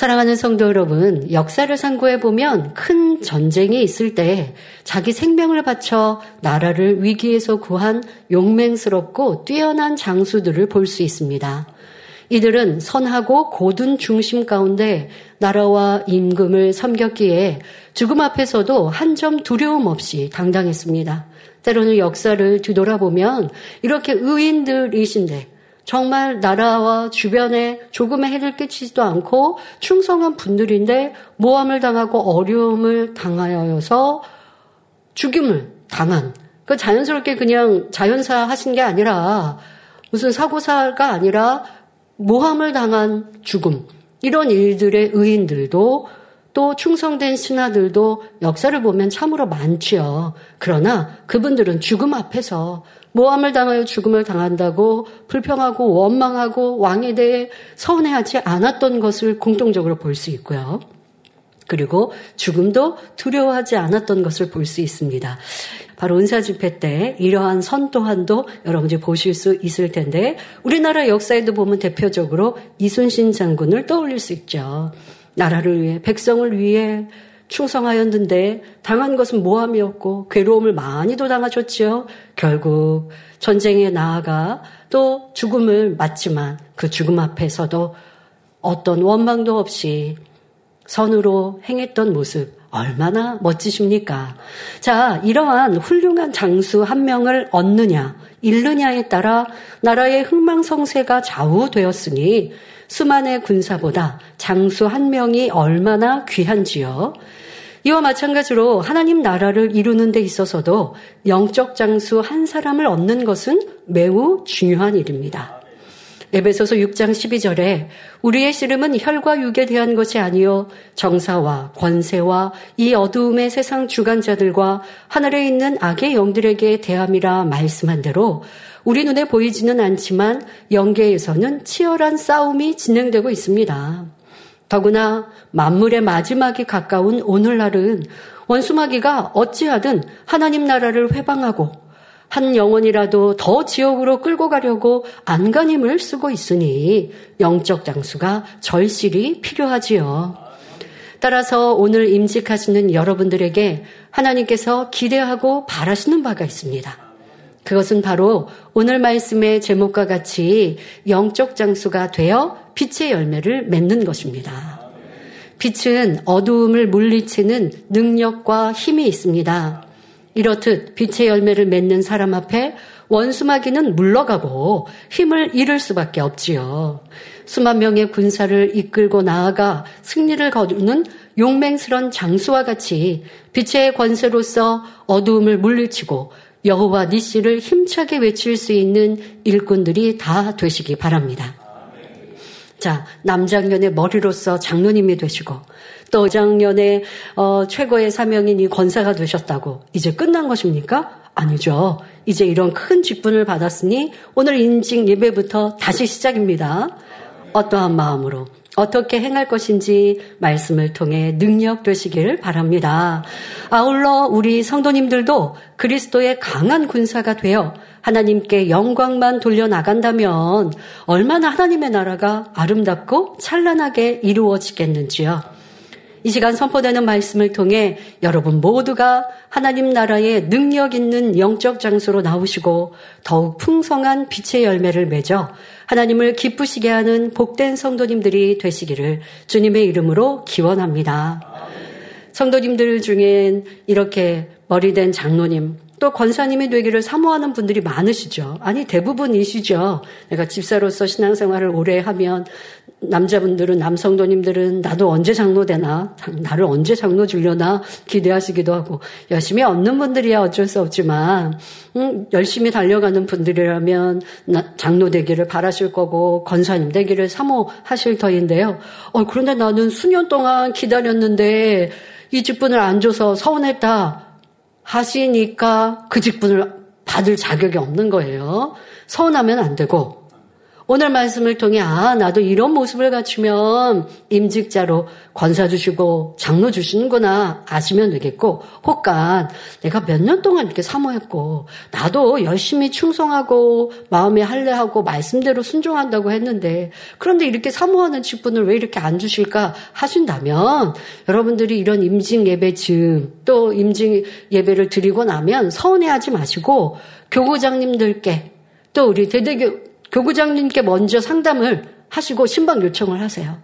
사랑하는 성도 여러분, 역사를 상고해 보면 큰 전쟁이 있을 때 자기 생명을 바쳐 나라를 위기에서 구한 용맹스럽고 뛰어난 장수들을 볼 수 있습니다. 이들은 선하고 고든 중심 가운데 나라와 임금을 섬겼기에 죽음 앞에서도 한 점 두려움 없이 당당했습니다. 때로는 역사를 뒤돌아보면 이렇게 의인들이신데 정말 나라와 주변에 조금의 해를 끼치지도 않고 충성한 분들인데 모함을 당하고 어려움을 당하여서 죽임을 당한 그 자연스럽게 그냥 자연사 하신 게 아니라 무슨 사고사가 아니라 모함을 당한 죽음 이런 일들의 의인들도 또 충성된 신하들도 역사를 보면 참으로 많지요. 그러나 그분들은 죽음 앞에서 모함을 당하여 죽음을 당한다고 불평하고 원망하고 왕에 대해 서운해하지 않았던 것을 공통적으로 볼 수 있고요. 그리고 죽음도 두려워하지 않았던 것을 볼 수 있습니다. 바로 은사 집회 때 이러한 선 또한도 여러분들이 보실 수 있을 텐데 우리나라 역사에도 보면 대표적으로 이순신 장군을 떠올릴 수 있죠. 나라를 위해 백성을 위해 충성하였는데 당한 것은 모함이었고 괴로움을 많이도 당하셨지요. 결국 전쟁에 나아가 또 죽음을 맞지만 그 죽음 앞에서도 어떤 원망도 없이 선으로 행했던 모습 얼마나 멋지십니까? 자, 이러한 훌륭한 장수 한 명을 얻느냐, 잃느냐에 따라 나라의 흥망성쇠가 좌우되었으니 수만의 군사보다 장수 한 명이 얼마나 귀한지요. 이와 마찬가지로 하나님 나라를 이루는 데 있어서도 영적 장수 한 사람을 얻는 것은 매우 중요한 일입니다. 에베소서 6장 12절에 우리의 씨름은 혈과 육에 대한 것이 아니요 정사와 권세와 이 어두움의 세상 주관자들과 하늘에 있는 악의 영들에게 대함이라 말씀한 대로 우리 눈에 보이지는 않지만 영계에서는 치열한 싸움이 진행되고 있습니다. 더구나 만물의 마지막이 가까운 오늘날은 원수마귀가 어찌하든 하나님 나라를 회방하고 한 영혼이라도 더 지옥으로 끌고 가려고 안간힘을 쓰고 있으니 영적 장수가 절실히 필요하지요. 따라서 오늘 임직하시는 여러분들에게 하나님께서 기대하고 바라시는 바가 있습니다. 그것은 바로 오늘 말씀의 제목과 같이 영적 장수가 되어 빛의 열매를 맺는 것입니다. 빛은 어두움을 물리치는 능력과 힘이 있습니다. 이렇듯 빛의 열매를 맺는 사람 앞에 원수마귀는 물러가고 힘을 잃을 수밖에 없지요. 수만 명의 군사를 이끌고 나아가 승리를 거두는 용맹스런 장수와 같이 빛의 권세로서 어두움을 물리치고 여호와 니시를 힘차게 외칠 수 있는 일꾼들이 다 되시기 바랍니다. 자, 남장년의 머리로서 장로님이 되시고 또 장년의 어, 최고의 사명인 이 권사가 되셨다고 이제 끝난 것입니까? 아니죠. 이제 이런 큰 직분을 받았으니 오늘 인직 예배부터 다시 시작입니다. 어떠한 마음으로 어떻게 행할 것인지 말씀을 통해 능력 되시기를 바랍니다. 아울러 우리 성도님들도 그리스도의 강한 군사가 되어 하나님께 영광만 돌려나간다면 얼마나 하나님의 나라가 아름답고 찬란하게 이루어지겠는지요. 이 시간 선포되는 말씀을 통해 여러분 모두가 하나님 나라의 능력 있는 영적 장소로 나오시고 더욱 풍성한 빛의 열매를 맺어 하나님을 기쁘시게 하는 복된 성도님들이 되시기를 주님의 이름으로 기원합니다. 성도님들 중엔 이렇게 머리된 장로님, 또 권사님이 되기를 사모하는 분들이 많으시죠. 아니 대부분이시죠. 내가 집사로서 신앙생활을 오래 하면 남자분들은 남성도님들은 나도 언제 장로 되나 나를 언제 장로 주려나 기대하시기도 하고 열심히 얻는 분들이야 어쩔 수 없지만 음, 열심히 달려가는 분들이라면 장로 되기를 바라실 거고 권사님 되기를 사모하실 터인데요. 어, 그런데 나는 수년 동안 기다렸는데 이 직분을 안 줘서 서운했다. 하시니까 그 직분을 받을 자격이 없는 거예요. 서운하면 안 되고 오늘 말씀을 통해 아 나도 이런 모습을 갖추면 임직자로 권사 주시고 장로 주시는구나 아시면 되겠고 혹간 내가 몇 년 동안 이렇게 사모했고 나도 열심히 충성하고 마음에 할례하고 말씀대로 순종한다고 했는데 그런데 이렇게 사모하는 직분을 왜 이렇게 안 주실까 하신다면 여러분들이 이런 임직 예배 즈또 임직 예배를 드리고 나면 서운해하지 마시고 교구장님들께 또 우리 대대교 교구장님께 먼저 상담을 하시고 신방 요청을 하세요.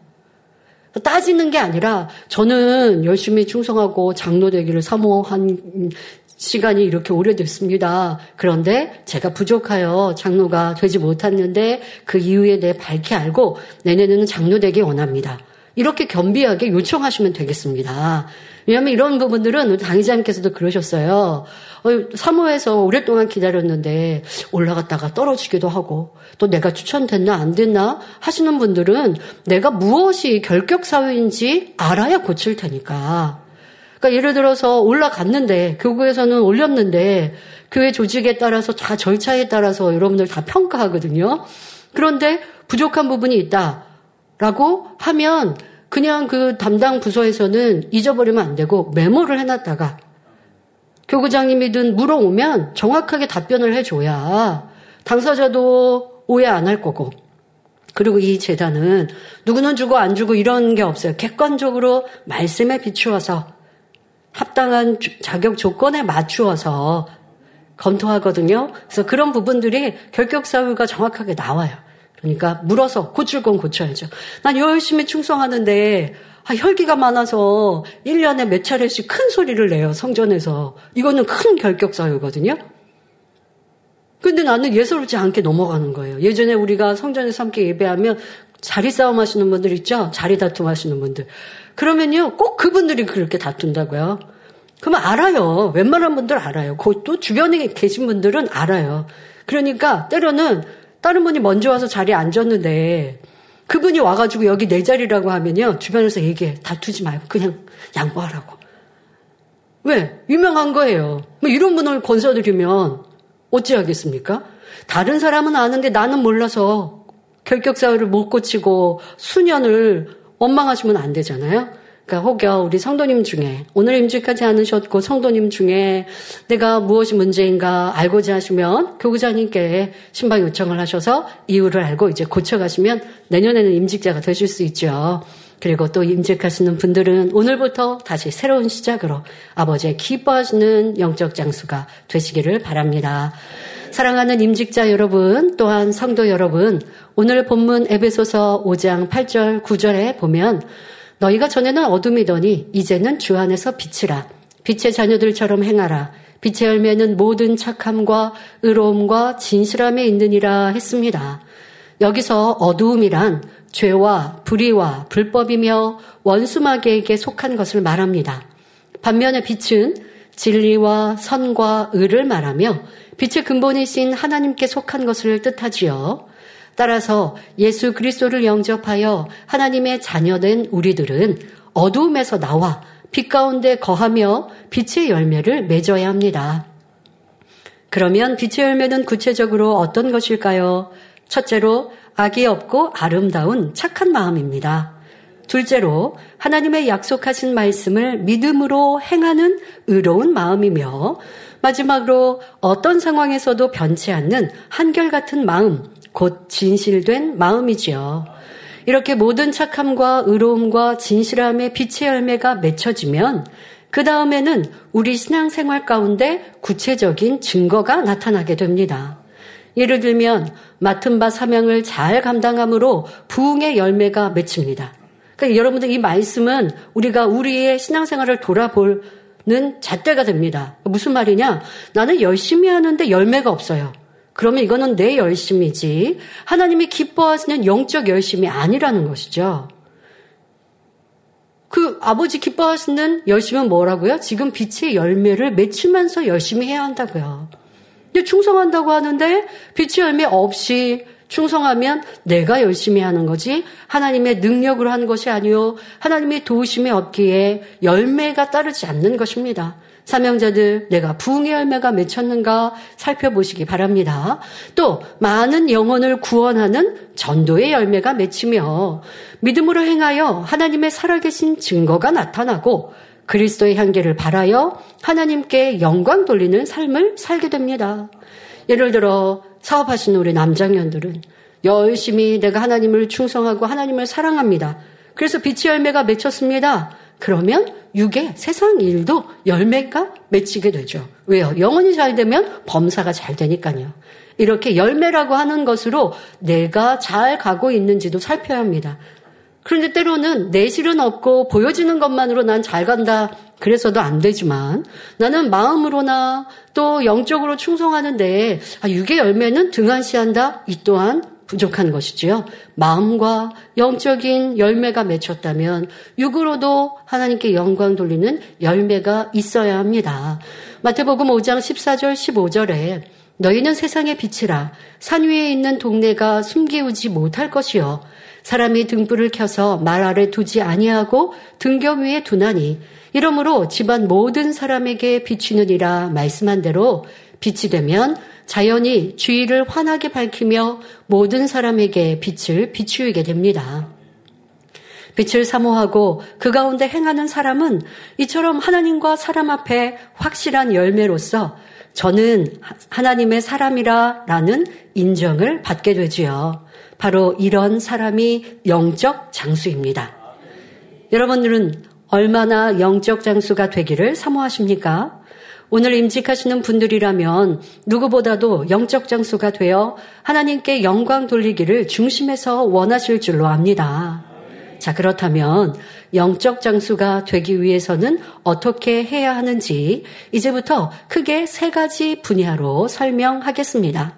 따지는 게 아니라 저는 열심히 충성하고 장로 되기를 사모한 시간이 이렇게 오래됐습니다. 그런데 제가 부족하여 장로가 되지 못했는데 그 이유에 대해 밝히 알고 내년에는 장로 되기 원합니다. 이렇게 겸비하게 요청하시면 되겠습니다. 왜냐하면 이런 부분들은 당의자님께서도 그러셨어요. 어, 사모해서 오랫동안 기다렸는데 올라갔다가 떨어지기도 하고 또 내가 추천됐나 안 됐나 하시는 분들은 내가 무엇이 결격 사유인지 알아야 고칠 테니까. 그러니까 예를 들어서 올라갔는데 교구에서는 올렸는데 교회 조직에 따라서 다 절차에 따라서 여러분들 다 평가하거든요. 그런데 부족한 부분이 있다라고 하면 그냥 그 담당 부서에서는 잊어버리면 안 되고 메모를 해놨다가 교구장님이든 물어오면 정확하게 답변을 해줘야 당사자도 오해 안 할 거고 그리고 이 재단은 누구는 주고 안 주고 이런 게 없어요. 객관적으로 말씀에 비추어서 합당한 자격 조건에 맞추어서 검토하거든요. 그래서 그런 부분들이 결격 사유가 정확하게 나와요. 그러니까 물어서 고칠 건 고쳐야죠. 난 열심히 충성하는데 아, 혈기가 많아서 1년에 몇 차례씩 큰 소리를 내요, 성전에서. 이거는 큰 결격 사유거든요. 근데 나는 예사롭지 않게 넘어가는 거예요. 예전에 우리가 성전에서 함께 예배하면 자리 싸움 하시는 분들 있죠? 자리 다툼 하시는 분들. 그러면요, 꼭 그분들이 그렇게 다툰다고요. 그러면 알아요. 웬만한 분들 알아요. 또 주변에 계신 분들은 알아요. 그러니까 때로는 다른 분이 먼저 와서 자리에 앉았는데 그분이 와가지고 여기 내 자리라고 하면요. 주변에서 얘기해. 다투지 말고 그냥 양보하라고. 왜? 유명한 거예요. 뭐 이런 분을 건서드리면 어찌하겠습니까? 다른 사람은 아는데 나는 몰라서 결격사유를 못 고치고 수년을 원망하시면 안 되잖아요. 그러니까 혹여 우리 성도님 중에 오늘 임직하지 않으셨고 성도님 중에 내가 무엇이 문제인가 알고자 하시면 교구장님께 신방 요청을 하셔서 이유를 알고 이제 고쳐가시면 내년에는 임직자가 되실 수 있죠. 그리고 또 임직하시는 분들은 오늘부터 다시 새로운 시작으로 아버지의 기뻐하시는 영적 장수가 되시기를 바랍니다. 사랑하는 임직자 여러분, 또한 성도 여러분, 오늘 본문 에베소서 5장 8절, 9절에 보면 너희가 전에는 어둠이더니 이제는 주 안에서 빛이라. 빛의 자녀들처럼 행하라. 빛의 열매는 모든 착함과 의로움과 진실함에 있느니라 했습니다. 여기서 어두움이란 죄와 불의와 불법이며 원수마귀에게 속한 것을 말합니다. 반면에 빛은 진리와 선과 의를 말하며 빛의 근본이신 하나님께 속한 것을 뜻하지요. 따라서 예수 그리스도를 영접하여 하나님의 자녀된 우리들은 어두움에서 나와 빛 가운데 거하며 빛의 열매를 맺어야 합니다. 그러면 빛의 열매는 구체적으로 어떤 것일까요? 첫째로 악이 없고 아름다운 착한 마음입니다. 둘째로 하나님의 약속하신 말씀을 믿음으로 행하는 의로운 마음이며 마지막으로 어떤 상황에서도 변치 않는 한결같은 마음, 곧 진실된 마음이지요. 이렇게 모든 착함과 의로움과 진실함의 빛의 열매가 맺혀지면 그 다음에는 우리 신앙생활 가운데 구체적인 증거가 나타나게 됩니다. 예를 들면 맡은 바 사명을 잘 감당함으로 부흥의 열매가 맺힙니다. 그러니까 여러분들 이 말씀은 우리가 우리의 신앙생활을 돌아보는 잣대가 됩니다. 무슨 말이냐? 나는 열심히 하는데 열매가 없어요. 그러면 이거는 내 열심이지 하나님이 기뻐하시는 영적 열심이 아니라는 것이죠. 그 아버지 기뻐하시는 열심은 뭐라고요? 지금 빛의 열매를 맺히면서 열심히 해야 한다고요. 충성한다고 하는데 빛의 열매 없이 충성하면 내가 열심히 하는 거지 하나님의 능력으로 하는 것이 아니요 하나님의 도우심이 없기에 열매가 따르지 않는 것입니다. 사명자들 내가 부흥의 열매가 맺혔는가 살펴보시기 바랍니다. 또 많은 영혼을 구원하는 전도의 열매가 맺히며 믿음으로 행하여 하나님의 살아계신 증거가 나타나고 그리스도의 향기를 발하여 하나님께 영광 돌리는 삶을 살게 됩니다. 예를 들어 사업하시는 우리 남장년들은 열심히 내가 하나님을 충성하고 하나님을 사랑합니다. 그래서 빛의 열매가 맺혔습니다. 그러면 육의 세상 일도 열매가 맺히게 되죠. 왜요? 영혼이 잘 되면 범사가 잘 되니까요. 이렇게 열매라고 하는 것으로 내가 잘 가고 있는지도 살펴야 합니다. 그런데 때로는 내실은 없고 보여지는 것만으로 난 잘 간다. 그래서도 안 되지만 나는 마음으로나 또 영적으로 충성하는데 아, 육의 열매는 등한시한다. 이 또한 부족한 것이지요. 마음과 영적인 열매가 맺혔다면 육으로도 하나님께 영광 돌리는 열매가 있어야 합니다. 마태복음 5장 14절 15절에 너희는 세상의 빛이라 산 위에 있는 동네가 숨기우지 못할 것이요 사람이 등불을 켜서 말 아래 두지 아니하고 등경 위에 두나니 이러므로 집안 모든 사람에게 비치느니라 말씀한 대로 빛이 되면 자연이 주위를 환하게 밝히며 모든 사람에게 빛을 비추게 됩니다. 빛을 사모하고 그 가운데 행하는 사람은 이처럼 하나님과 사람 앞에 확실한 열매로서 저는 하나님의 사람이라 라는 인정을 받게 되지요. 바로 이런 사람이 영적 장수입니다. 여러분들은 얼마나 영적 장수가 되기를 사모하십니까? 오늘 임직하시는 분들이라면 누구보다도 영적 장수가 되어 하나님께 영광 돌리기를 중심에서 원하실 줄로 압니다. 자, 그렇다면 영적 장수가 되기 위해서는 어떻게 해야 하는지 이제부터 크게 세 가지 분야로 설명하겠습니다.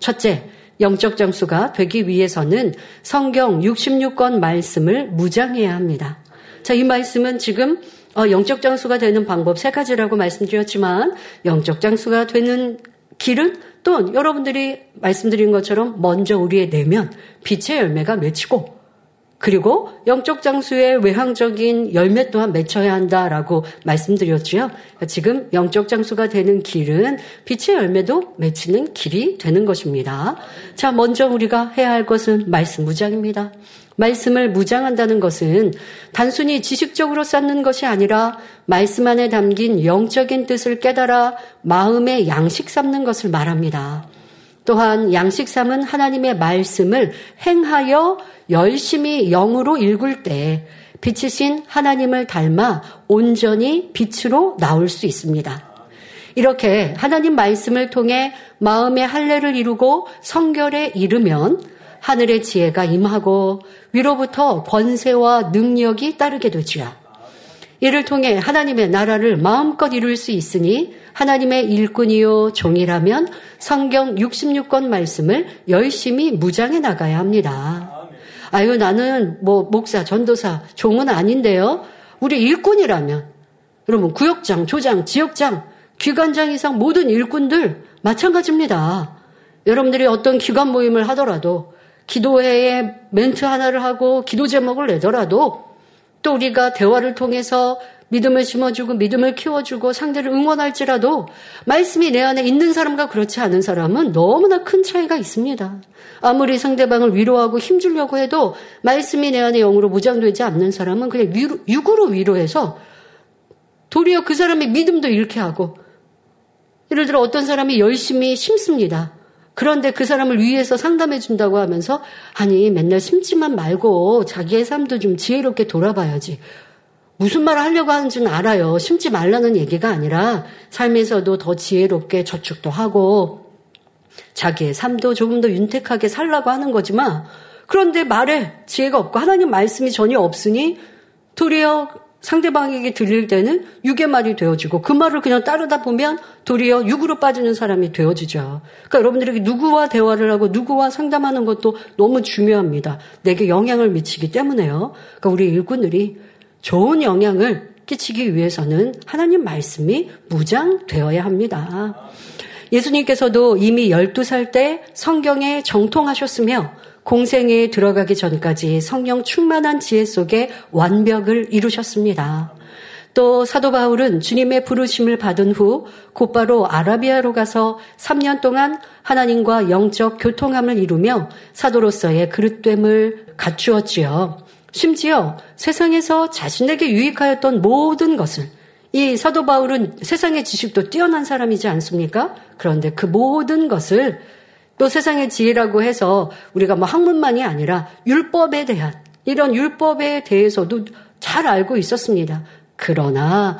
첫째, 영적 장수가 되기 위해서는 성경 66권 말씀을 무장해야 합니다. 자, 이 말씀은 지금 어, 영적 장수가 되는 방법 세 가지라고 말씀드렸지만 영적 장수가 되는 길은 또 여러분들이 말씀드린 것처럼 먼저 우리의 내면 빛의 열매가 맺히고 그리고 영적 장수의 외향적인 열매 또한 맺혀야 한다라고 말씀드렸죠. 지금 영적 장수가 되는 길은 빛의 열매도 맺히는 길이 되는 것입니다. 자, 먼저 우리가 해야 할 것은 말씀 무장입니다. 말씀을 무장한다는 것은 단순히 지식적으로 쌓는 것이 아니라 말씀 안에 담긴 영적인 뜻을 깨달아 마음의 양식 삼는 것을 말합니다. 또한 양식 삼은 하나님의 말씀을 행하여 열심히 영으로 읽을 때 빛이신 하나님을 닮아 온전히 빛으로 나올 수 있습니다. 이렇게 하나님 말씀을 통해 마음의 할례를 이루고 성결에 이르면 하늘의 지혜가 임하고 위로부터 권세와 능력이 따르게 되지요. 이를 통해 하나님의 나라를 마음껏 이룰 수 있으니 하나님의 일꾼이요 종이라면 성경 66권 말씀을 열심히 무장해 나가야 합니다. 아유 나는 뭐 목사, 전도사, 종은 아닌데요. 우리 일꾼이라면 여러분 구역장, 조장, 지역장, 기관장 이상 모든 일꾼들 마찬가지입니다. 여러분들이 어떤 기관 모임을 하더라도 기도회에 멘트 하나를 하고 기도 제목을 내더라도 또 우리가 대화를 통해서 믿음을 심어주고 믿음을 키워주고 상대를 응원할지라도 말씀이 내 안에 있는 사람과 그렇지 않은 사람은 너무나 큰 차이가 있습니다. 아무리 상대방을 위로하고 힘주려고 해도 말씀이 내 안에 영으로 무장되지 않는 사람은 그냥 위로, 육으로 위로해서 도리어 그 사람의 믿음도 잃게 하고 예를 들어 어떤 사람이 열심히 심습니다. 그런데 그 사람을 위해서 상담해 준다고 하면서 아니 맨날 심지만 말고 자기의 삶도 좀 지혜롭게 돌아봐야지. 무슨 말을 하려고 하는지는 알아요. 심지 말라는 얘기가 아니라 삶에서도 더 지혜롭게 저축도 하고 자기의 삶도 조금 더 윤택하게 살라고 하는 거지만 그런데 말에 지혜가 없고 하나님 말씀이 전혀 없으니 도리어 상대방에게 들릴 때는 육의 말이 되어지고 그 말을 그냥 따르다 보면 도리어 육으로 빠지는 사람이 되어지죠. 그러니까 여러분들에게 누구와 대화를 하고 누구와 상담하는 것도 너무 중요합니다. 내게 영향을 미치기 때문에요. 그러니까 우리 일꾼들이 좋은 영향을 끼치기 위해서는 하나님 말씀이 무장되어야 합니다. 예수님께서도 이미 12살 때 성경에 정통하셨으며 공생에 들어가기 전까지 성령 충만한 지혜 속에 완벽을 이루셨습니다. 또 사도 바울은 주님의 부르심을 받은 후 곧바로 아라비아로 가서 3년 동안 하나님과 영적 교통함을 이루며 사도로서의 그릇됨을 갖추었지요. 심지어 세상에서 자신에게 유익하였던 모든 것을 이 사도 바울은 세상의 지식도 뛰어난 사람이지 않습니까? 그런데 그 모든 것을 또 세상의 지혜라고 해서 우리가 뭐 학문만이 아니라 율법에 대한 이런 율법에 대해서도 잘 알고 있었습니다. 그러나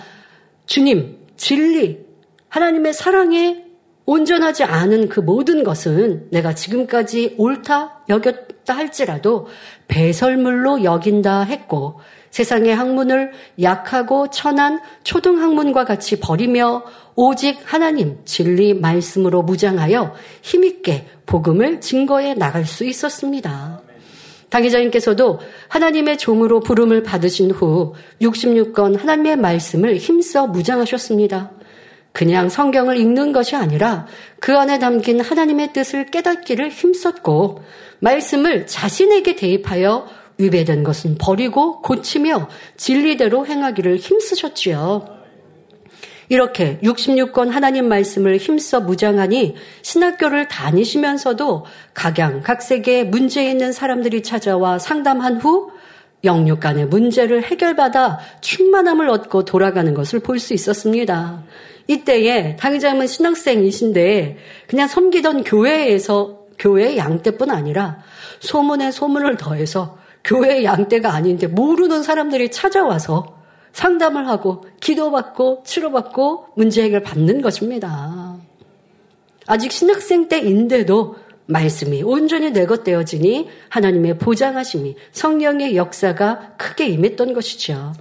주님, 진리, 하나님의 사랑에 온전하지 않은 그 모든 것은 내가 지금까지 옳다 여겼다 할지라도 배설물로 여긴다 했고 세상의 학문을 약하고 천한 초등학문과 같이 버리며 오직 하나님 진리 말씀으로 무장하여 힘있게 복음을 증거해 나갈 수 있었습니다. 당회자님께서도 하나님의 종으로 부름을 받으신 후 66건 하나님의 말씀을 힘써 무장하셨습니다. 그냥 성경을 읽는 것이 아니라 그 안에 담긴 하나님의 뜻을 깨닫기를 힘썼고 말씀을 자신에게 대입하여 위배된 것은 버리고 고치며 진리대로 행하기를 힘쓰셨지요. 이렇게 66권 하나님 말씀을 힘써 무장하니 신학교를 다니시면서도 각양각색의 문제 있는 사람들이 찾아와 상담한 후 영육 간의 문제를 해결받아 충만함을 얻고 돌아가는 것을 볼 수 있었습니다. 이때에 당의자님은 신학생이신데 그냥 섬기던 교회에서 교회 양떼뿐 아니라 소문에 소문을 더해서 교회 양떼가 아닌데 모르는 사람들이 찾아와서 상담을 하고 기도받고 치료받고 문제 해결 받는 것입니다. 아직 신학생 때인데도 말씀이 온전히 내것되어지니 하나님의 보장하심이 성령의 역사가 크게 임했던 것이죠.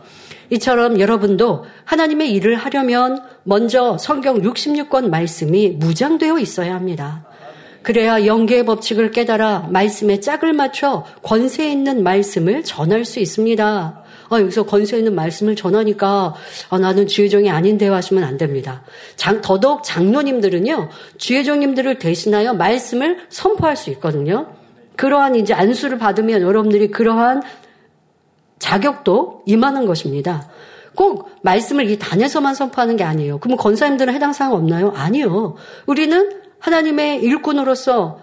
이처럼 여러분도 하나님의 일을 하려면 먼저 성경 66권 말씀이 무장되어 있어야 합니다. 그래야 영계의 법칙을 깨달아 말씀에 짝을 맞춰 권세 있는 말씀을 전할 수 있습니다. 아, 여기서 권세 있는 말씀을 전하니까 아, 나는 주의종이 아닌데 하시면 안 됩니다. 장, 더더욱 장로님들은요, 주의종님들을 대신하여 말씀을 선포할 수 있거든요. 그러한 이제 안수를 받으면 여러분들이 그러한 자격도 임하는 것입니다. 꼭 말씀을 이 단에서만 선포하는 게 아니에요. 그러면 권사님들은 해당 사항 없나요? 아니요. 우리는 하나님의 일꾼으로서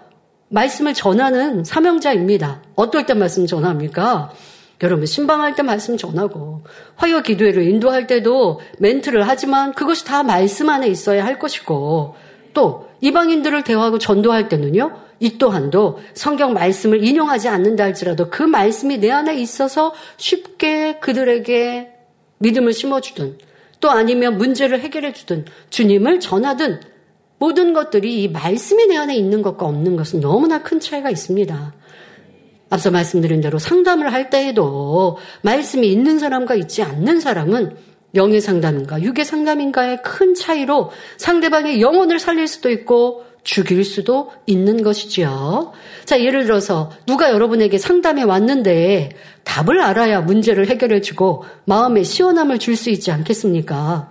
말씀을 전하는 사명자입니다. 어떨 때 말씀 전합니까? 여러분 신방할 때 말씀 전하고 화요 기도회를 인도할 때도 멘트를 하지만 그것이 다 말씀 안에 있어야 할 것이고 또 이방인들을 대화하고 전도할 때는요 이 또한도 성경 말씀을 인용하지 않는다 할지라도 그 말씀이 내 안에 있어서 쉽게 그들에게 믿음을 심어주든 또 아니면 문제를 해결해 주든 주님을 전하든 모든 것들이 이 말씀이 내 안에 있는 것과 없는 것은 너무나 큰 차이가 있습니다. 앞서 말씀드린 대로 상담을 할 때에도 말씀이 있는 사람과 있지 않는 사람은 영의 상담인가 육의 상담인가의 큰 차이로 상대방의 영혼을 살릴 수도 있고 죽일 수도 있는 것이지요. 자, 예를 들어서 누가 여러분에게 상담에 왔는데 답을 알아야 문제를 해결해주고 마음에 시원함을 줄 수 있지 않겠습니까?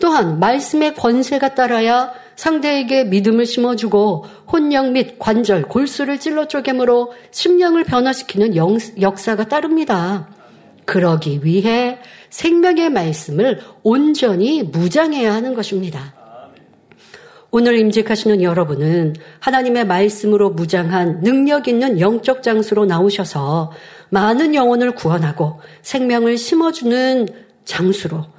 또한 말씀의 권세가 따라야 상대에게 믿음을 심어주고 혼령 및 관절, 골수를 찔러 쪼개므로 심령을 변화시키는 영, 역사가 따릅니다. 그러기 위해 생명의 말씀을 온전히 무장해야 하는 것입니다. 오늘 임직하시는 여러분은 하나님의 말씀으로 무장한 능력 있는 영적 장수로 나오셔서 많은 영혼을 구원하고 생명을 심어주는 장수로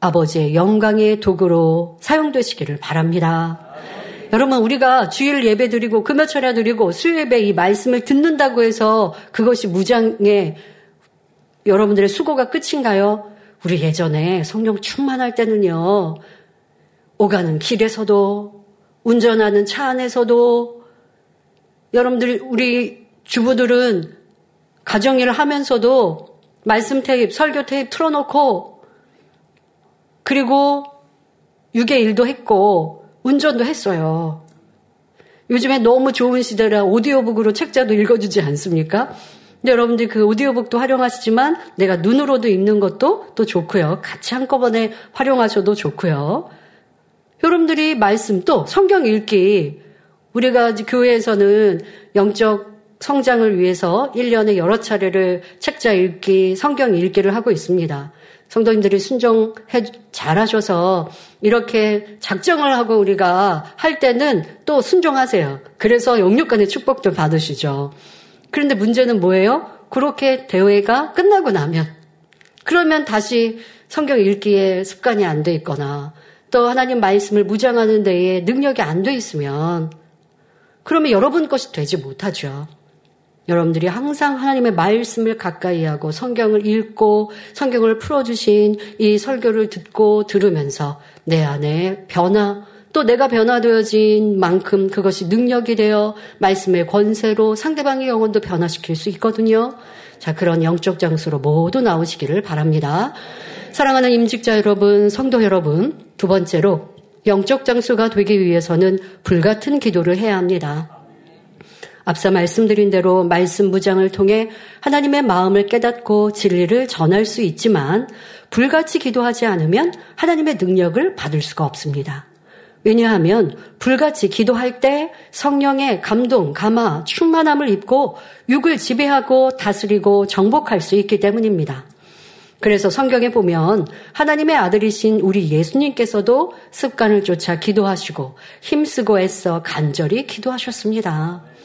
아버지의 영광의 도구로 사용되시기를 바랍니다. 여러분, 우리가 주일 예배 드리고 금요 철야 드리고 수요 예배 이 말씀을 듣는다고 해서 그것이 무장의 여러분들의 수고가 끝인가요? 우리 예전에 성령 충만할 때는요, 오가는 길에서도, 운전하는 차 안에서도, 여러분들, 우리 주부들은 가정일을 하면서도 말씀 테이프, 설교 테이프 틀어놓고 그리고 유괴 일도 했고 운전도 했어요. 요즘에 너무 좋은 시대라 오디오북으로 책자도 읽어주지 않습니까? 근데 여러분들 그 오디오북도 활용하시지만 내가 눈으로도 읽는 것도 또 좋고요. 같이 한꺼번에 활용하셔도 좋고요. 여러분들이 말씀 또 성경 읽기 우리가 교회에서는 영적 성장을 위해서 1년에 여러 차례를 책자 읽기, 성경 읽기를 하고 있습니다. 성도님들이 순종해 잘하셔서 이렇게 작정을 하고 우리가 할 때는 또 순종하세요. 그래서 영육간의 축복도 받으시죠. 그런데 문제는 뭐예요? 그렇게 대회가 끝나고 나면 그러면 다시 성경 읽기에 습관이 안 돼 있거나 또 하나님 말씀을 무장하는 데에 능력이 안 돼 있으면 그러면 여러분 것이 되지 못하죠. 여러분들이 항상 하나님의 말씀을 가까이 하고 성경을 읽고 성경을 풀어주신 이 설교를 듣고 들으면서 내 안에 변화, 또 내가 변화되어진 만큼 그것이 능력이 되어 말씀의 권세로 상대방의 영혼도 변화시킬 수 있거든요. 자, 그런 영적 장수로 모두 나오시기를 바랍니다. 사랑하는 임직자 여러분, 성도 여러분, 두 번째로 영적 장수가 되기 위해서는 불같은 기도를 해야 합니다. 앞서 말씀드린 대로 말씀 무장을 통해 하나님의 마음을 깨닫고 진리를 전할 수 있지만 불같이 기도하지 않으면 하나님의 능력을 받을 수가 없습니다. 왜냐하면 불같이 기도할 때 성령의 감동, 감화, 충만함을 입고 육을 지배하고 다스리고 정복할 수 있기 때문입니다. 그래서 성경에 보면 하나님의 아들이신 우리 예수님께서도 습관을 쫓아 기도하시고 힘쓰고 애써 간절히 기도하셨습니다.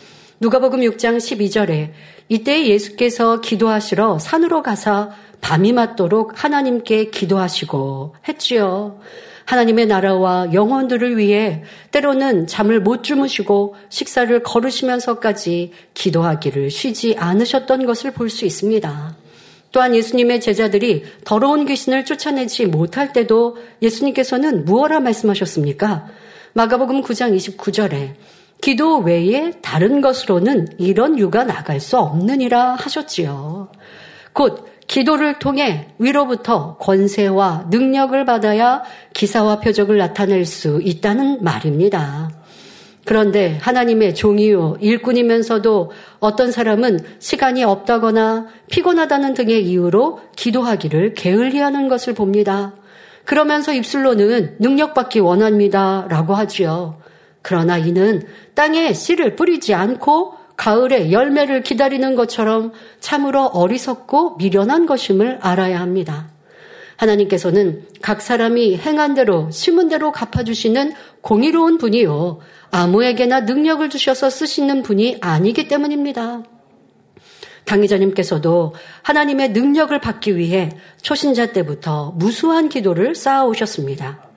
누가복음 6장 12절에 이때 예수께서 기도하시러 산으로 가사 밤이 맞도록 하나님께 기도하시고 했지요. 하나님의 나라와 영혼들을 위해 때로는 잠을 못 주무시고 식사를 거르시면서까지 기도하기를 쉬지 않으셨던 것을 볼 수 있습니다. 또한 예수님의 제자들이 더러운 귀신을 쫓아내지 못할 때도 예수님께서는 무엇라 말씀하셨습니까? 마가복음 9장 29절에 기도 외에 다른 것으로는 이런 유가 나갈 수 없느니라 하셨지요. 곧 기도를 통해 위로부터 권세와 능력을 받아야 기사와 표적을 나타낼 수 있다는 말입니다. 그런데 하나님의 종이요, 일꾼이면서도 어떤 사람은 시간이 없다거나 피곤하다는 등의 이유로 기도하기를 게을리 하는 것을 봅니다. 그러면서 입술로는 능력받기 원합니다. 라고 하지요. 그러나 이는 땅에 씨를 뿌리지 않고 가을에 열매를 기다리는 것처럼 참으로 어리석고 미련한 것임을 알아야 합니다. 하나님께서는 각 사람이 행한 대로 심은 대로 갚아주시는 공의로운 분이요. 아무에게나 능력을 주셔서 쓰시는 분이 아니기 때문입니다. 당의자님께서도 하나님의 능력을 받기 위해 초신자 때부터 무수한 기도를 쌓아오셨습니다.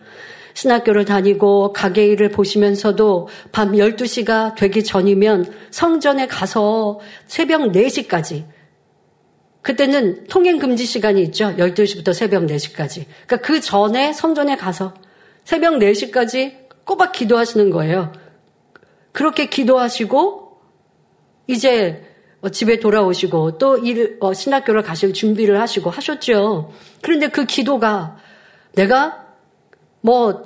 신학교를 다니고 가게 일을 보시면서도 밤 12시가 되기 전이면 성전에 가서 새벽 4시까지 그때는 통행 금지 시간이 있죠. 12시부터 새벽 4시까지. 그러니까 그 전에 성전에 가서 새벽 4시까지 꼬박 기도하시는 거예요. 그렇게 기도하시고 이제 집에 돌아오시고 또 일, 어, 신학교를 가실 준비를 하시고 하셨죠. 그런데 그 기도가 내가 뭐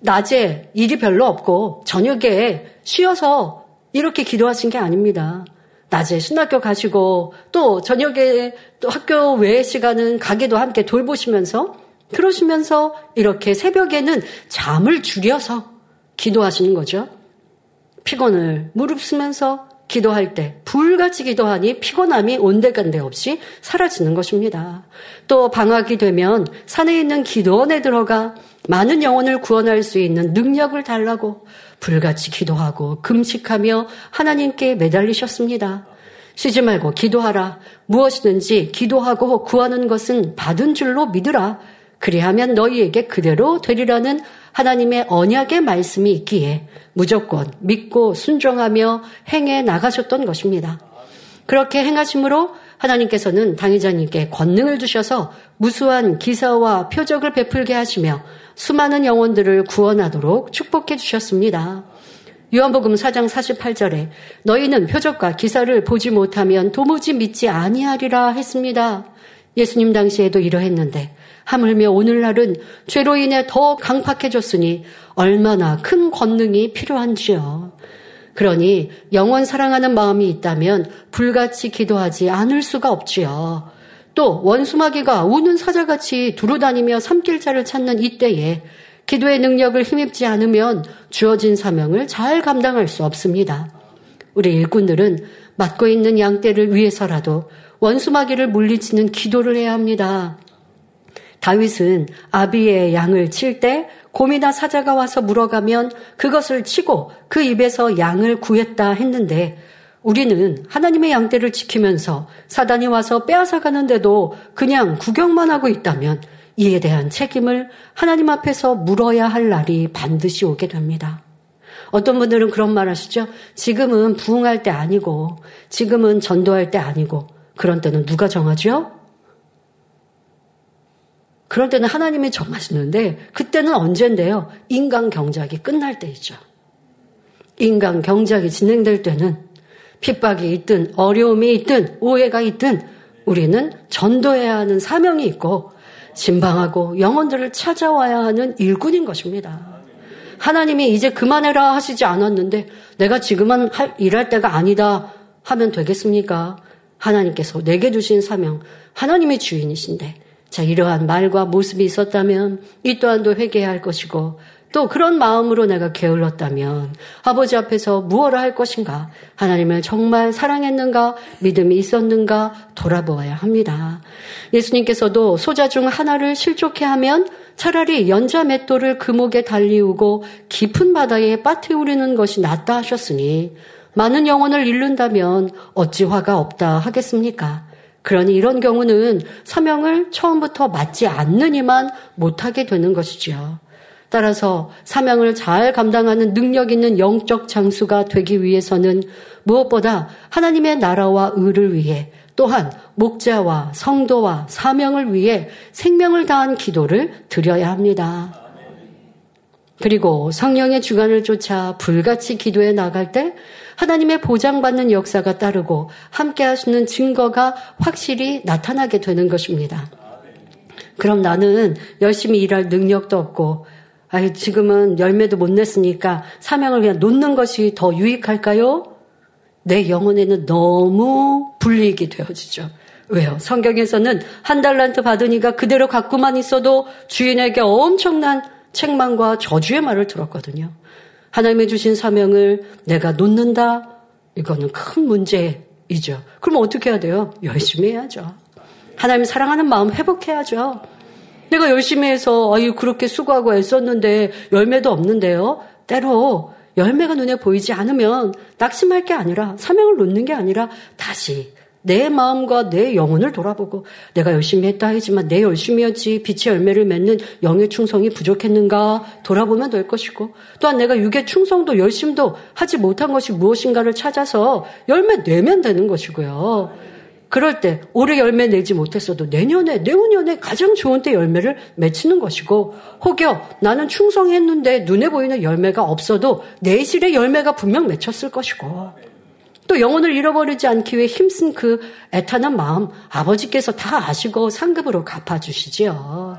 낮에 일이 별로 없고 저녁에 쉬어서 이렇게 기도하신 게 아닙니다. 낮에 신학교 가시고 또 저녁에 또 학교 외의 시간은 가게도 함께 돌보시면서 그러시면서 이렇게 새벽에는 잠을 줄여서 기도하시는 거죠. 피곤을 무릅쓰면서 기도할 때 불같이 기도하니 피곤함이 온데간데 없이 사라지는 것입니다. 또 방학이 되면 산에 있는 기도원에 들어가 많은 영혼을 구원할 수 있는 능력을 달라고 불같이 기도하고 금식하며 하나님께 매달리셨습니다. 쉬지 말고 기도하라. 무엇이든지 기도하고 구하는 것은 받은 줄로 믿으라. 그리하면 너희에게 그대로 되리라는 하나님의 언약의 말씀이 있기에 무조건 믿고 순종하며 행해 나가셨던 것입니다. 그렇게 행하심으로 하나님께서는 당의자님께 권능을 주셔서 무수한 기사와 표적을 베풀게 하시며 수많은 영혼들을 구원하도록 축복해 주셨습니다. 요한복음 4장 48절에 너희는 표적과 기사를 보지 못하면 도무지 믿지 아니하리라 했습니다. 예수님 당시에도 이러했는데 하물며 오늘날은 죄로 인해 더 강팍해졌으니 얼마나 큰 권능이 필요한지요. 그러니 영원 사랑하는 마음이 있다면 불같이 기도하지 않을 수가 없지요. 또 원수마귀가 우는 사자같이 두루다니며 삼킬 자를 찾는 이때에 기도의 능력을 힘입지 않으면 주어진 사명을 잘 감당할 수 없습니다. 우리 일꾼들은 맡고 있는 양떼를 위해서라도 원수마귀를 물리치는 기도를 해야 합니다. 다윗은 아비의 양을 칠 때 곰이나 사자가 와서 물어가면 그것을 치고 그 입에서 양을 구했다 했는데 우리는 하나님의 양떼를 지키면서 사단이 와서 빼앗아가는데도 그냥 구경만 하고 있다면 이에 대한 책임을 하나님 앞에서 물어야 할 날이 반드시 오게 됩니다. 어떤 분들은 그런 말 하시죠? 지금은 부흥할 때 아니고, 지금은 전도할 때 아니고, 그런 때는 누가 정하죠? 그럴 때는 하나님이 정하시는데, 그때는 언젠데요? 인간 경작이 끝날 때이죠. 인간 경작이 진행될 때는 핍박이 있든, 어려움이 있든, 오해가 있든, 우리는 전도해야 하는 사명이 있고, 신방하고 영혼들을 찾아와야 하는 일꾼인 것입니다. 하나님이 이제 그만해라 하시지 않았는데 내가 지금은 일할 때가 아니다 하면 되겠습니까? 하나님께서 내게 주신 사명, 하나님의 주인이신데, 자, 이러한 말과 모습이 있었다면 이 또한도 회개해야 할 것이고, 또 그런 마음으로 내가 게을렀다면 아버지 앞에서 무엇을 할 것인가? 하나님을 정말 사랑했는가? 믿음이 있었는가? 돌아보아야 합니다. 예수님께서도 소자 중 하나를 실족해 하면 차라리 연자 맷돌을 금옥에 달리우고 깊은 바다에 빠뜨리는 것이 낫다 하셨으니 많은 영혼을 잃는다면 어찌 화가 없다 하겠습니까? 그러니 이런 경우는 사명을 처음부터 맞지 않느니만 못하게 되는 것이지요. 따라서 사명을 잘 감당하는 능력 있는 영적 장수가 되기 위해서는 무엇보다 하나님의 나라와 의를 위해 또한 목자와 성도와 사명을 위해 생명을 다한 기도를 드려야 합니다. 그리고 성령의 주관을 쫓아 불같이 기도해 나갈 때 하나님의 보장받는 역사가 따르고 함께 하시는 증거가 확실히 나타나게 되는 것입니다. 그럼 나는 열심히 일할 능력도 없고 아, 지금은 열매도 못 냈으니까 사명을 그냥 놓는 것이 더 유익할까요? 내 영혼에는 너무 불리익이 되어지죠. 왜요? 성경에서는 한 달란트 받으니까 그대로 갖고만 있어도 주인에게 엄청난 책망과 저주의 말을 들었거든요. 하나님의 주신 사명을 내가 놓는다? 이거는 큰 문제이죠. 그럼 어떻게 해야 돼요? 열심히 해야죠. 하나님 사랑하는 마음 회복해야죠. 내가 열심히 해서 아유 그렇게 수고하고 애썼는데 열매도 없는데요. 때로 열매가 눈에 보이지 않으면 낙심할 게 아니라 사명을 놓는 게 아니라 다시 내 마음과 내 영혼을 돌아보고 내가 열심히 했다 하지만 내 열심히 였지 빛의 열매를 맺는 영의 충성이 부족했는가 돌아보면 될 것이고 또한 내가 육의 충성도 열심도 하지 못한 것이 무엇인가를 찾아서 열매 내면 되는 것이고요. 그럴 때 올해 열매 내지 못했어도 내년에 내후년에 가장 좋은 때 열매를 맺히는 것이고 혹여 나는 충성했는데 눈에 보이는 열매가 없어도 내실의 열매가 분명 맺혔을 것이고 또 영혼을 잃어버리지 않기 위해 힘쓴 그 애타는 마음 아버지께서 다 아시고 상급으로 갚아주시지요.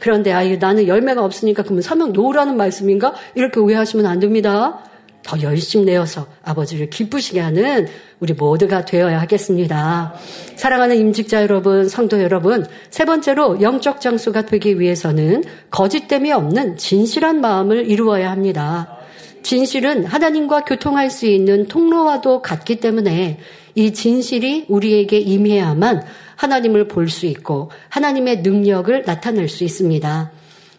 그런데 아유 나는 열매가 없으니까 그러면 사명 놓으라는 말씀인가? 이렇게 오해하시면 안 됩니다. 더 열심 내어서 아버지를 기쁘시게 하는 우리 모두가 되어야 하겠습니다. 사랑하는 임직자 여러분, 성도 여러분, 세 번째로 영적 장수가 되기 위해서는 거짓됨이 없는 진실한 마음을 이루어야 합니다. 진실은 하나님과 교통할 수 있는 통로와도 같기 때문에 이 진실이 우리에게 임해야만 하나님을 볼 수 있고 하나님의 능력을 나타낼 수 있습니다.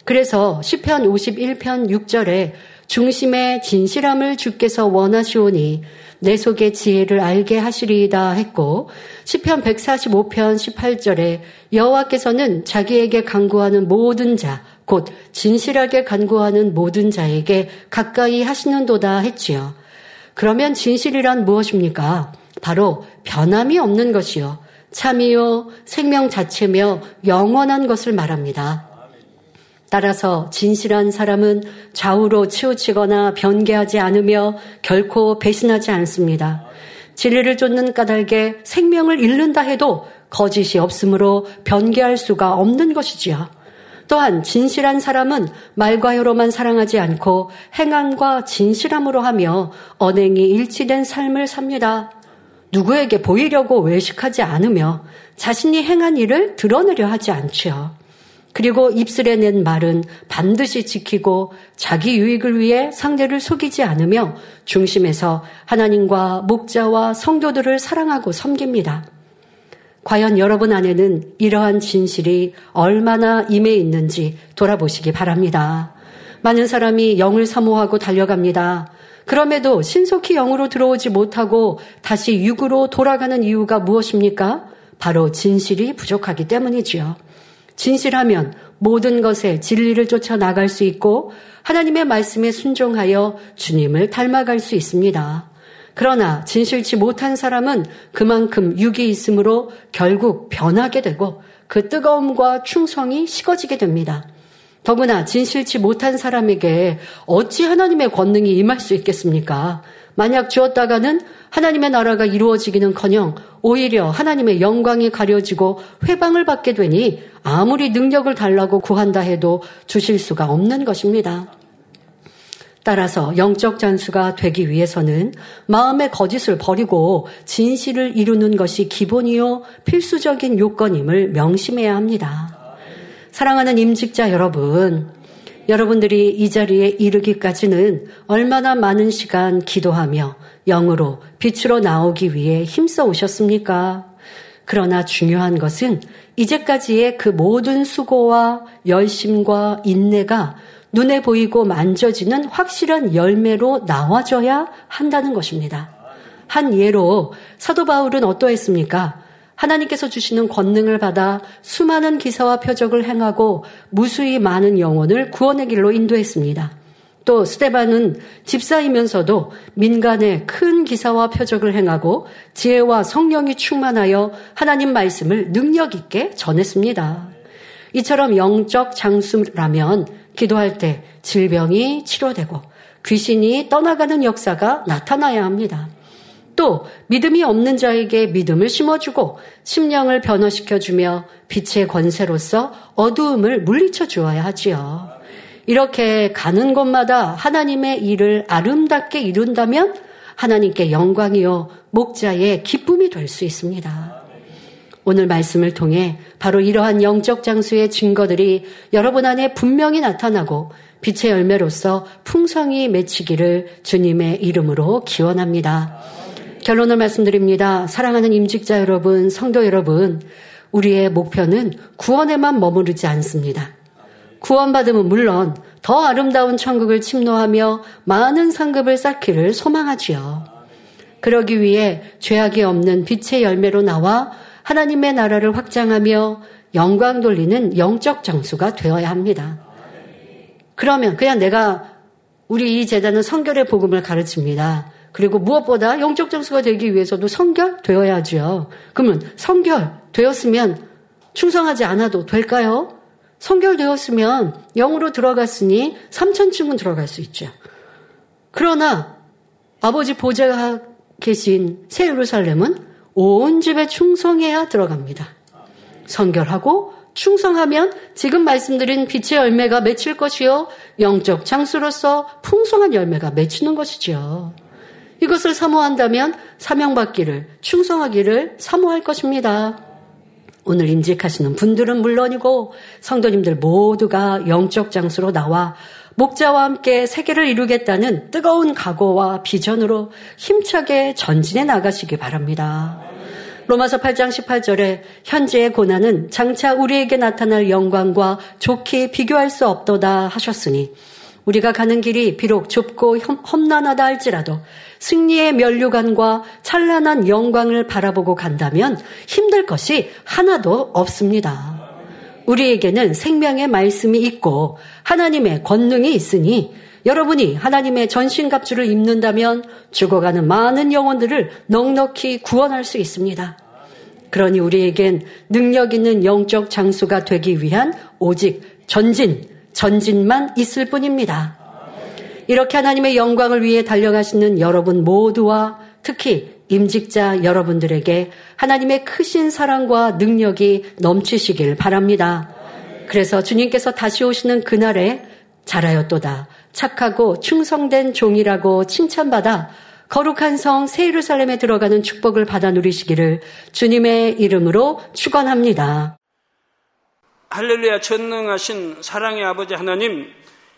그래서 시편 51편 6절에 중심의 진실함을 주께서 원하시오니 내 속의 지혜를 알게 하시리이다 했고 시편 145편 18절에 여호와께서는 자기에게 간구하는 모든 자 곧 진실하게 간구하는 모든 자에게 가까이 하시는도다 했지요. 그러면 진실이란 무엇입니까? 바로 변함이 없는 것이요. 참이요, 생명 자체며 영원한 것을 말합니다. 따라서 진실한 사람은 좌우로 치우치거나 변개하지 않으며 결코 배신하지 않습니다. 진리를 쫓는 까닭에 생명을 잃는다 해도 거짓이 없으므로 변개할 수가 없는 것이지요. 또한 진실한 사람은 말과 혀로만 사랑하지 않고 행함과 진실함으로 하며 언행이 일치된 삶을 삽니다. 누구에게 보이려고 외식하지 않으며 자신이 행한 일을 드러내려 하지 않지요. 그리고 입술에 낸 말은 반드시 지키고 자기 유익을 위해 상대를 속이지 않으며 중심에서 하나님과 목자와 성도들을 사랑하고 섬깁니다. 과연 여러분 안에는 이러한 진실이 얼마나 임해 있는지 돌아보시기 바랍니다. 많은 사람이 영을 사모하고 달려갑니다. 그럼에도 신속히 영으로 들어오지 못하고 다시 육으로 돌아가는 이유가 무엇입니까? 바로 진실이 부족하기 때문이지요. 진실하면 모든 것에 진리를 쫓아 나갈 수 있고 하나님의 말씀에 순종하여 주님을 닮아갈 수 있습니다. 그러나 진실치 못한 사람은 그만큼 육이 있으므로 결국 변하게 되고 그 뜨거움과 충성이 식어지게 됩니다. 더구나 진실치 못한 사람에게 어찌 하나님의 권능이 임할 수 있겠습니까? 만약 주었다가는 하나님의 나라가 이루어지기는 커녕 오히려 하나님의 영광이 가려지고 회방을 받게 되니 아무리 능력을 달라고 구한다 해도 주실 수가 없는 것입니다. 따라서 영적 잔수가 되기 위해서는 마음의 거짓을 버리고 진실을 이루는 것이 기본이요 필수적인 요건임을 명심해야 합니다. 사랑하는 임직자 여러분, 여러분들이 이 자리에 이르기까지는 얼마나 많은 시간 기도하며 영으로 빛으로 나오기 위해 힘써 오셨습니까? 그러나 중요한 것은 이제까지의 그 모든 수고와 열심과 인내가 눈에 보이고 만져지는 확실한 열매로 나와줘야 한다는 것입니다. 한 예로 사도 바울은 어떠했습니까? 하나님께서 주시는 권능을 받아 수많은 기사와 표적을 행하고 무수히 많은 영혼을 구원의 길로 인도했습니다. 또 스테반은 집사이면서도 민간에 큰 기사와 표적을 행하고 지혜와 성령이 충만하여 하나님 말씀을 능력 있게 전했습니다. 이처럼 영적 장수라면 기도할 때 질병이 치료되고 귀신이 떠나가는 역사가 나타나야 합니다. 또 믿음이 없는 자에게 믿음을 심어주고 심령을 변화시켜주며 빛의 권세로서 어두움을 물리쳐 주어야 하지요. 이렇게 가는 곳마다 하나님의 일을 아름답게 이룬다면 하나님께 영광이요 목자의 기쁨이 될 수 있습니다. 오늘 말씀을 통해 바로 이러한 영적 장수의 증거들이 여러분 안에 분명히 나타나고 빛의 열매로서 풍성히 맺히기를 주님의 이름으로 기원합니다. 결론을 말씀드립니다. 사랑하는 임직자 여러분, 성도 여러분, 우리의 목표는 구원에만 머무르지 않습니다. 구원받으면 물론 더 아름다운 천국을 침노하며 많은 상급을 쌓기를 소망하지요. 그러기 위해 죄악이 없는 빛의 열매로 나와 하나님의 나라를 확장하며 영광 돌리는 영적 장수가 되어야 합니다. 그러면 그냥 내가 우리 이 재단은 성결의 복음을 가르칩니다. 그리고 무엇보다 영적 장수가 되기 위해서도 성결 되어야죠. 그러면 성결 되었으면 충성하지 않아도 될까요? 성결 되었으면 영으로 들어갔으니 삼천층은 들어갈 수 있죠. 그러나 아버지 보좌가 계신 새 예루살렘은 온 집에 충성해야 들어갑니다. 성결하고 충성하면 지금 말씀드린 빛의 열매가 맺힐 것이요. 영적 장수로서 풍성한 열매가 맺히는 것이죠. 이것을 사모한다면 사명받기를, 충성하기를 사모할 것입니다. 오늘 임직하시는 분들은 물론이고 성도님들 모두가 영적 장수로 나와 목자와 함께 세계를 이루겠다는 뜨거운 각오와 비전으로 힘차게 전진해 나가시기 바랍니다. 로마서 8장 18절에 현재의 고난은 장차 우리에게 나타날 영광과 좋게 비교할 수 없도다 하셨으니 우리가 가는 길이 비록 좁고 험난하다 할지라도 승리의 면류관과 찬란한 영광을 바라보고 간다면 힘들 것이 하나도 없습니다. 우리에게는 생명의 말씀이 있고 하나님의 권능이 있으니 여러분이 하나님의 전신갑주를 입는다면 죽어가는 많은 영혼들을 넉넉히 구원할 수 있습니다. 그러니 우리에겐 능력 있는 영적 장수가 되기 위한 오직 전진, 전진만 있을 뿐입니다. 이렇게 하나님의 영광을 위해 달려가시는 여러분 모두와 특히 임직자 여러분들에게 하나님의 크신 사랑과 능력이 넘치시길 바랍니다. 그래서 주님께서 다시 오시는 그날에 잘하였도다. 착하고 충성된 종이라고 칭찬받아 거룩한 성 세예루살렘에 들어가는 축복을 받아 누리시기를 주님의 이름으로 축원합니다. 할렐루야 전능하신 사랑의 아버지 하나님